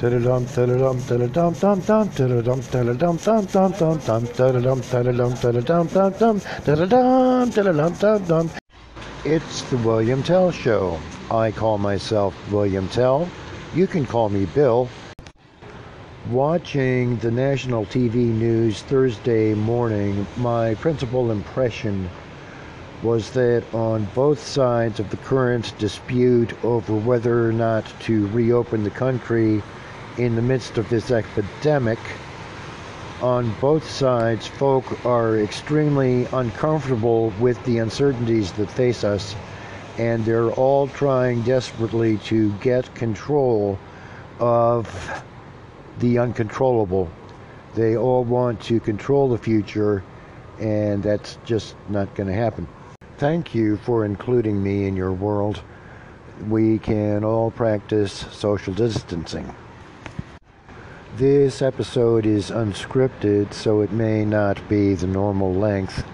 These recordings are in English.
Dum, dum, dum, dum, dum, dum, dum, dum, dum, dum. It's the William Tell Show. I call myself William Tell. You can call me Bill. Watching the national TV news Thursday morning, my principal impression was that on both sides of the current dispute over whether or not to reopen the country in the midst of this epidemic, on both sides, folk are extremely uncomfortable with the uncertainties that face us, and they're all trying desperately to get control of the uncontrollable. They all want to control the future, and that's just not going to happen. Thank you for including me in your world. We can all practice social distancing. This episode is unscripted, so it may not be the normal length.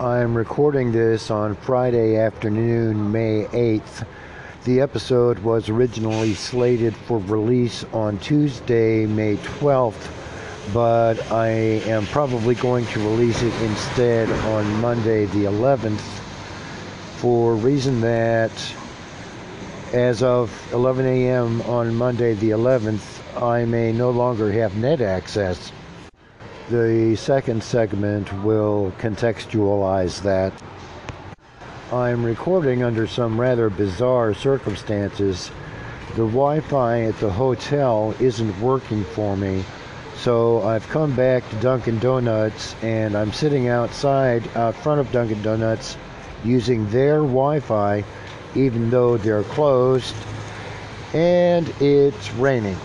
I'm recording this on Friday afternoon, May 8th. The episode was originally slated for release on Tuesday, May 12th, but I am probably going to release it instead on Monday, the 11th, for reason that as of 11 a.m. on Monday, the 11th, I may no longer have net access. The second segment will contextualize that. I'm recording under some rather bizarre circumstances. The Wi Fi at the hotel isn't working for me, so I've come back to Dunkin' Donuts and I'm sitting outside out front of Dunkin' Donuts using their Wi Fi even though they're closed and it's raining.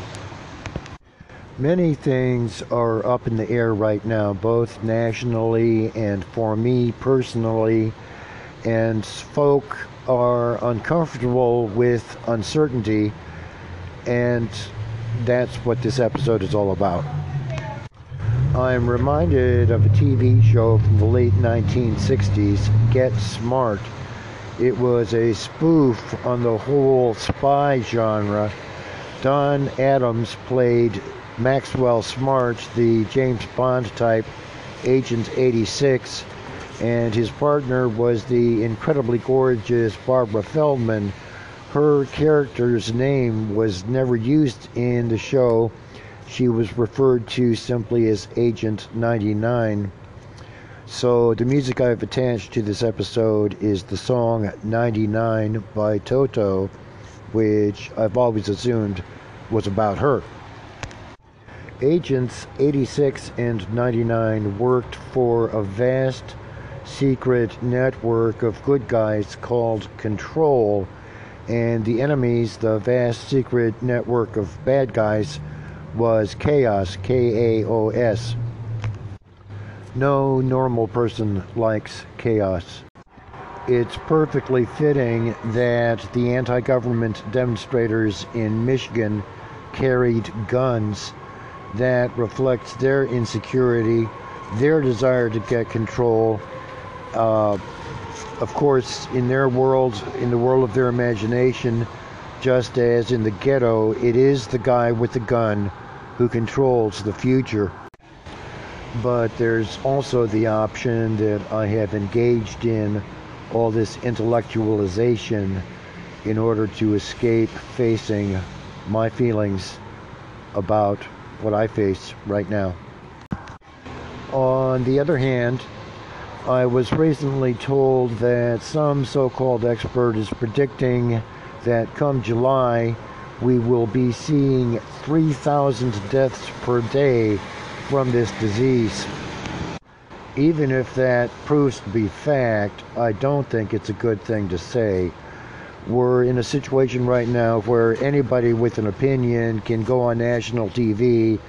Many things are up in the air right now, both nationally and for me personally, and folk are uncomfortable with uncertainty, and that's what this episode is all about. I'm reminded of a TV show from the late 1960s, Get Smart. It was a spoof on the whole spy genre. Don Adams played Maxwell Smart, the James Bond type Agent 86, and his partner was the incredibly gorgeous Barbara Feldon. Her character's name was never used in the show. She was referred to simply as Agent 99. So the music I've attached to this episode is the song 99 by Toto, which I've always assumed was about her. Agents 86 and 99 worked for a vast secret network of good guys called Control, and the enemies, the vast secret network of bad guys, was Chaos, K A O S. No normal person likes chaos. It's perfectly fitting that the anti government demonstrators in Michigan carried guns that reflects their insecurity, their desire to get control. Uh, of course, in their world, in the world of their imagination, just as in the ghetto, it is the guy with the gun who controls the future. But there's also the option that I have engaged in all this intellectualization in order to escape facing my feelings about what I face right now. On the other hand, I was recently told that some so called expert is predicting that come July we will be seeing 3,000 deaths per day from this disease. Even if that proves to be fact, I don't think it's a good thing to say. We're in a situation right now where anybody with an opinion can go on national TV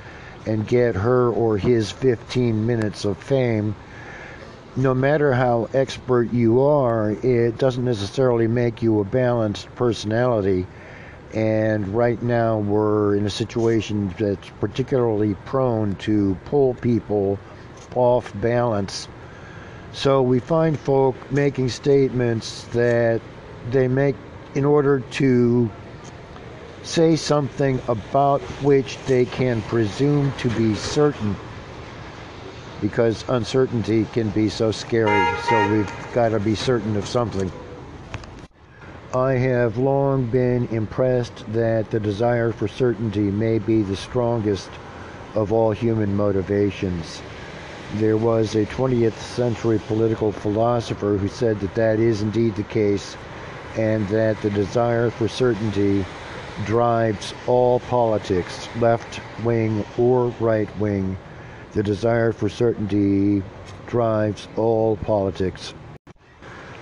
and get her or his 15 minutes of fame. No matter how expert you are, it doesn't necessarily make you a balanced personality. And right now, we're in a situation that's particularly prone to pull people off balance. So we find folk making statements that they make in order to say something about which they can presume to be certain because uncertainty can be so scary. So we've got to be certain of something. I have long been impressed that the desire for certainty may be the strongest of all human motivations. There was a 20th century political philosopher who said that that is indeed the case and that the desire for certainty drives all politics, left wing or right wing. The desire for certainty drives all politics.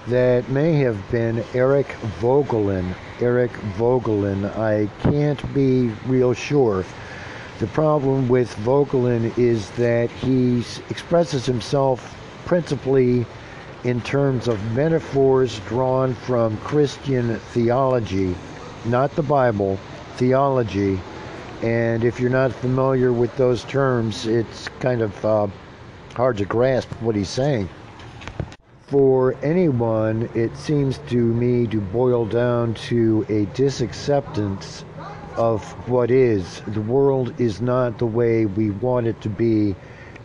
That may have been Eric Voegelin. Eric Voegelin. I can't be real sure. The problem with Voegelin is that he expresses himself principally in terms of metaphors drawn from Christian theology not the Bible, theology. And if you're not familiar with those terms, it's kind of uh, hard to grasp what he's saying. For anyone, it seems to me to boil down to a disacceptance of what is. The world is not the way we want it to be,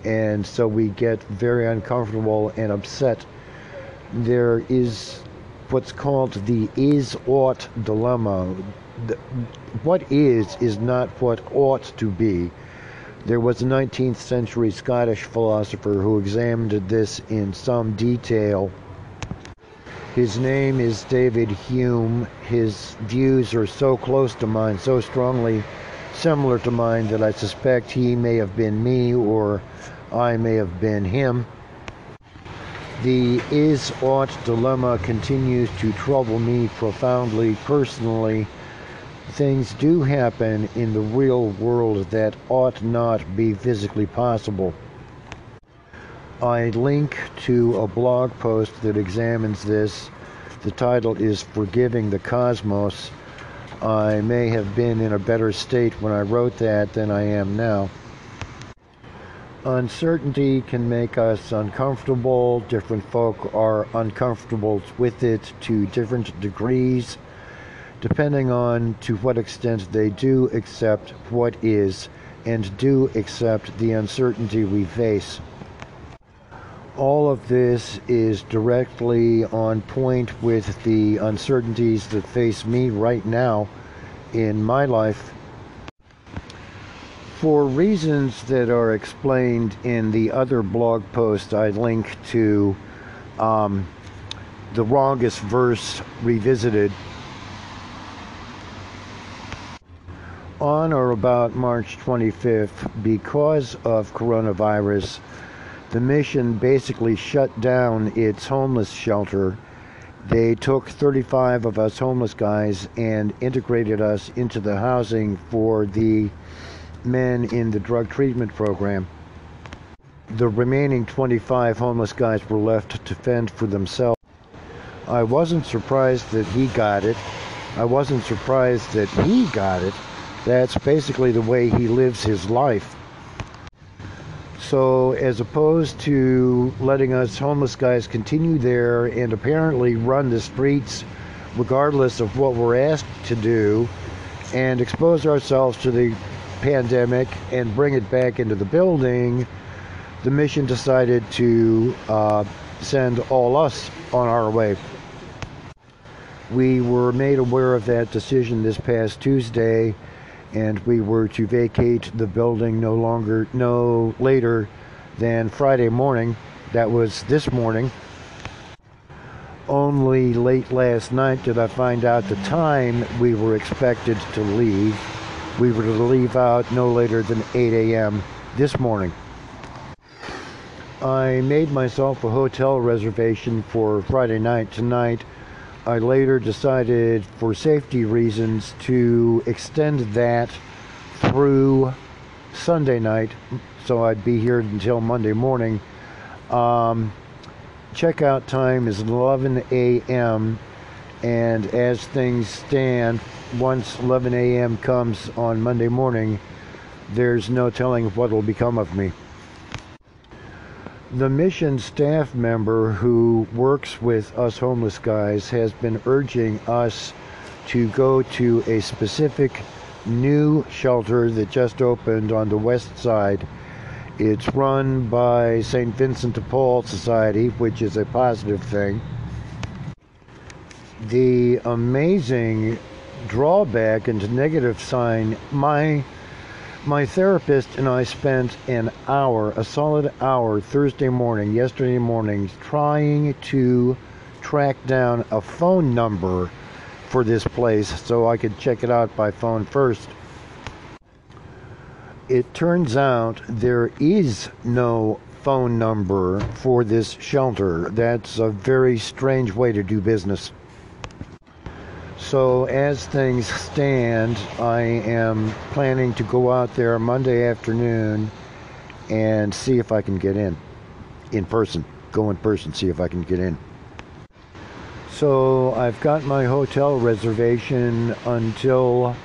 and so we get very uncomfortable and upset. There is what's called the is ought dilemma. The, what is is not what ought to be. There was a 19th century Scottish philosopher who examined this in some detail. His name is David Hume. His views are so close to mine, so strongly similar to mine, that I suspect he may have been me or I may have been him. The is ought dilemma continues to trouble me profoundly personally. Things do happen in the real world that ought not be physically possible. I link to a blog post that examines this. The title is Forgiving the Cosmos. I may have been in a better state when I wrote that than I am now. Uncertainty can make us uncomfortable. Different folk are uncomfortable with it to different degrees, depending on to what extent they do accept what is and do accept the uncertainty we face. All of this is directly on point with the uncertainties that face me right now in my life for reasons that are explained in the other blog post, I link to um, the wrongest verse revisited. On or about March 25th, because of coronavirus, the mission basically shut down its homeless shelter. They took 35 of us homeless guys and integrated us into the housing for the men in the drug treatment program. The remaining 25 homeless guys were left to fend for themselves. I wasn't surprised that he got it. I wasn't surprised that he got it. That's basically the way he lives his life. So, as opposed to letting us homeless guys continue there and apparently run the streets regardless of what we're asked to do and expose ourselves to the pandemic and bring it back into the building, the mission decided to uh, send all us on our way. We were made aware of that decision this past Tuesday, and we were to vacate the building no longer, no later than Friday morning. That was this morning. Only late last night did I find out the time we were expected to leave we were to leave out no later than 8 a.m. this morning. I made myself a hotel reservation for Friday night tonight. I later decided, for safety reasons, to extend that through Sunday night, so I'd be here until Monday morning. Um, checkout time is 11 a.m., and as things stand, once 11 a.m. comes on Monday morning, there's no telling what will become of me. The mission staff member who works with us homeless guys has been urging us to go to a specific new shelter that just opened on the west side. It's run by St. Vincent de Paul Society, which is a positive thing. The amazing drawback and negative sign my my therapist and I spent an hour, a solid hour Thursday morning, yesterday morning, trying to track down a phone number for this place so I could check it out by phone first. It turns out there is no phone number for this shelter. That's a very strange way to do business. So, as things stand, I am planning to go out there Monday afternoon and see if I can get in. In person. Go in person, see if I can get in. So, I've got my hotel reservation until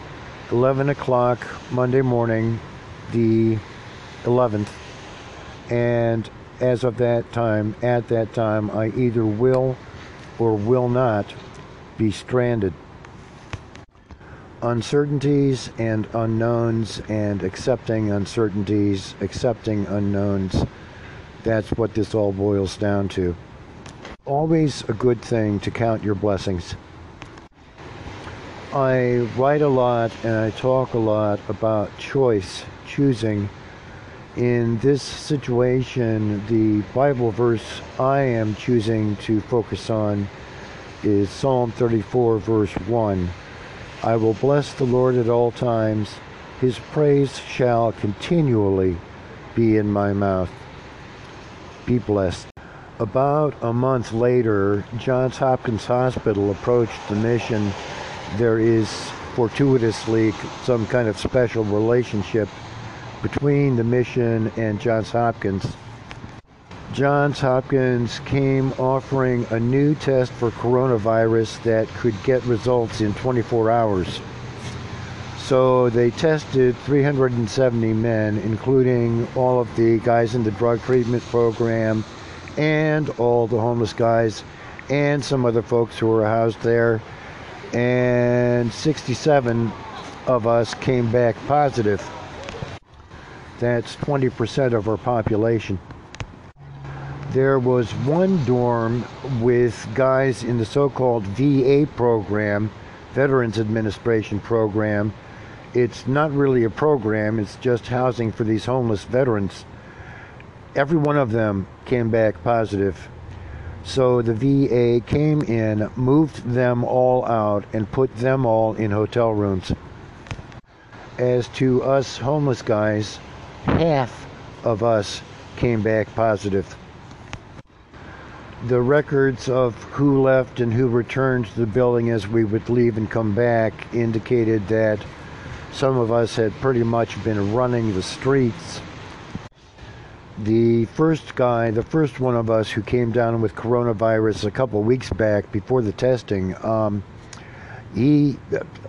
11 o'clock Monday morning, the 11th. And as of that time, at that time, I either will or will not be stranded uncertainties and unknowns and accepting uncertainties, accepting unknowns. That's what this all boils down to. Always a good thing to count your blessings. I write a lot and I talk a lot about choice, choosing. In this situation, the Bible verse I am choosing to focus on is Psalm 34, verse 1 I will bless the Lord at all times. His praise shall continually be in my mouth. Be blessed. About a month later, Johns Hopkins Hospital approached the mission. There is fortuitously some kind of special relationship between the mission and Johns Hopkins. Johns Hopkins came offering a new test for coronavirus that could get results in 24 hours. So they tested 370 men, including all of the guys in the drug treatment program and all the homeless guys and some other folks who were housed there. And 67 of us came back positive. That's 20% of our population there was one dorm with guys in the so-called VA program, Veterans Administration program. It's not really a program, it's just housing for these homeless veterans. Every one of them came back positive. So the VA came in, moved them all out, and put them all in hotel rooms. As to us homeless guys, half of us came back positive the records of who left and who returned to the building as we would leave and come back indicated that some of us had pretty much been running the streets. The first guy, the first one of us who came down with coronavirus a couple weeks back before the testing, um, he,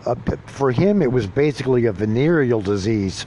uh, for him, it was basically a venereal disease.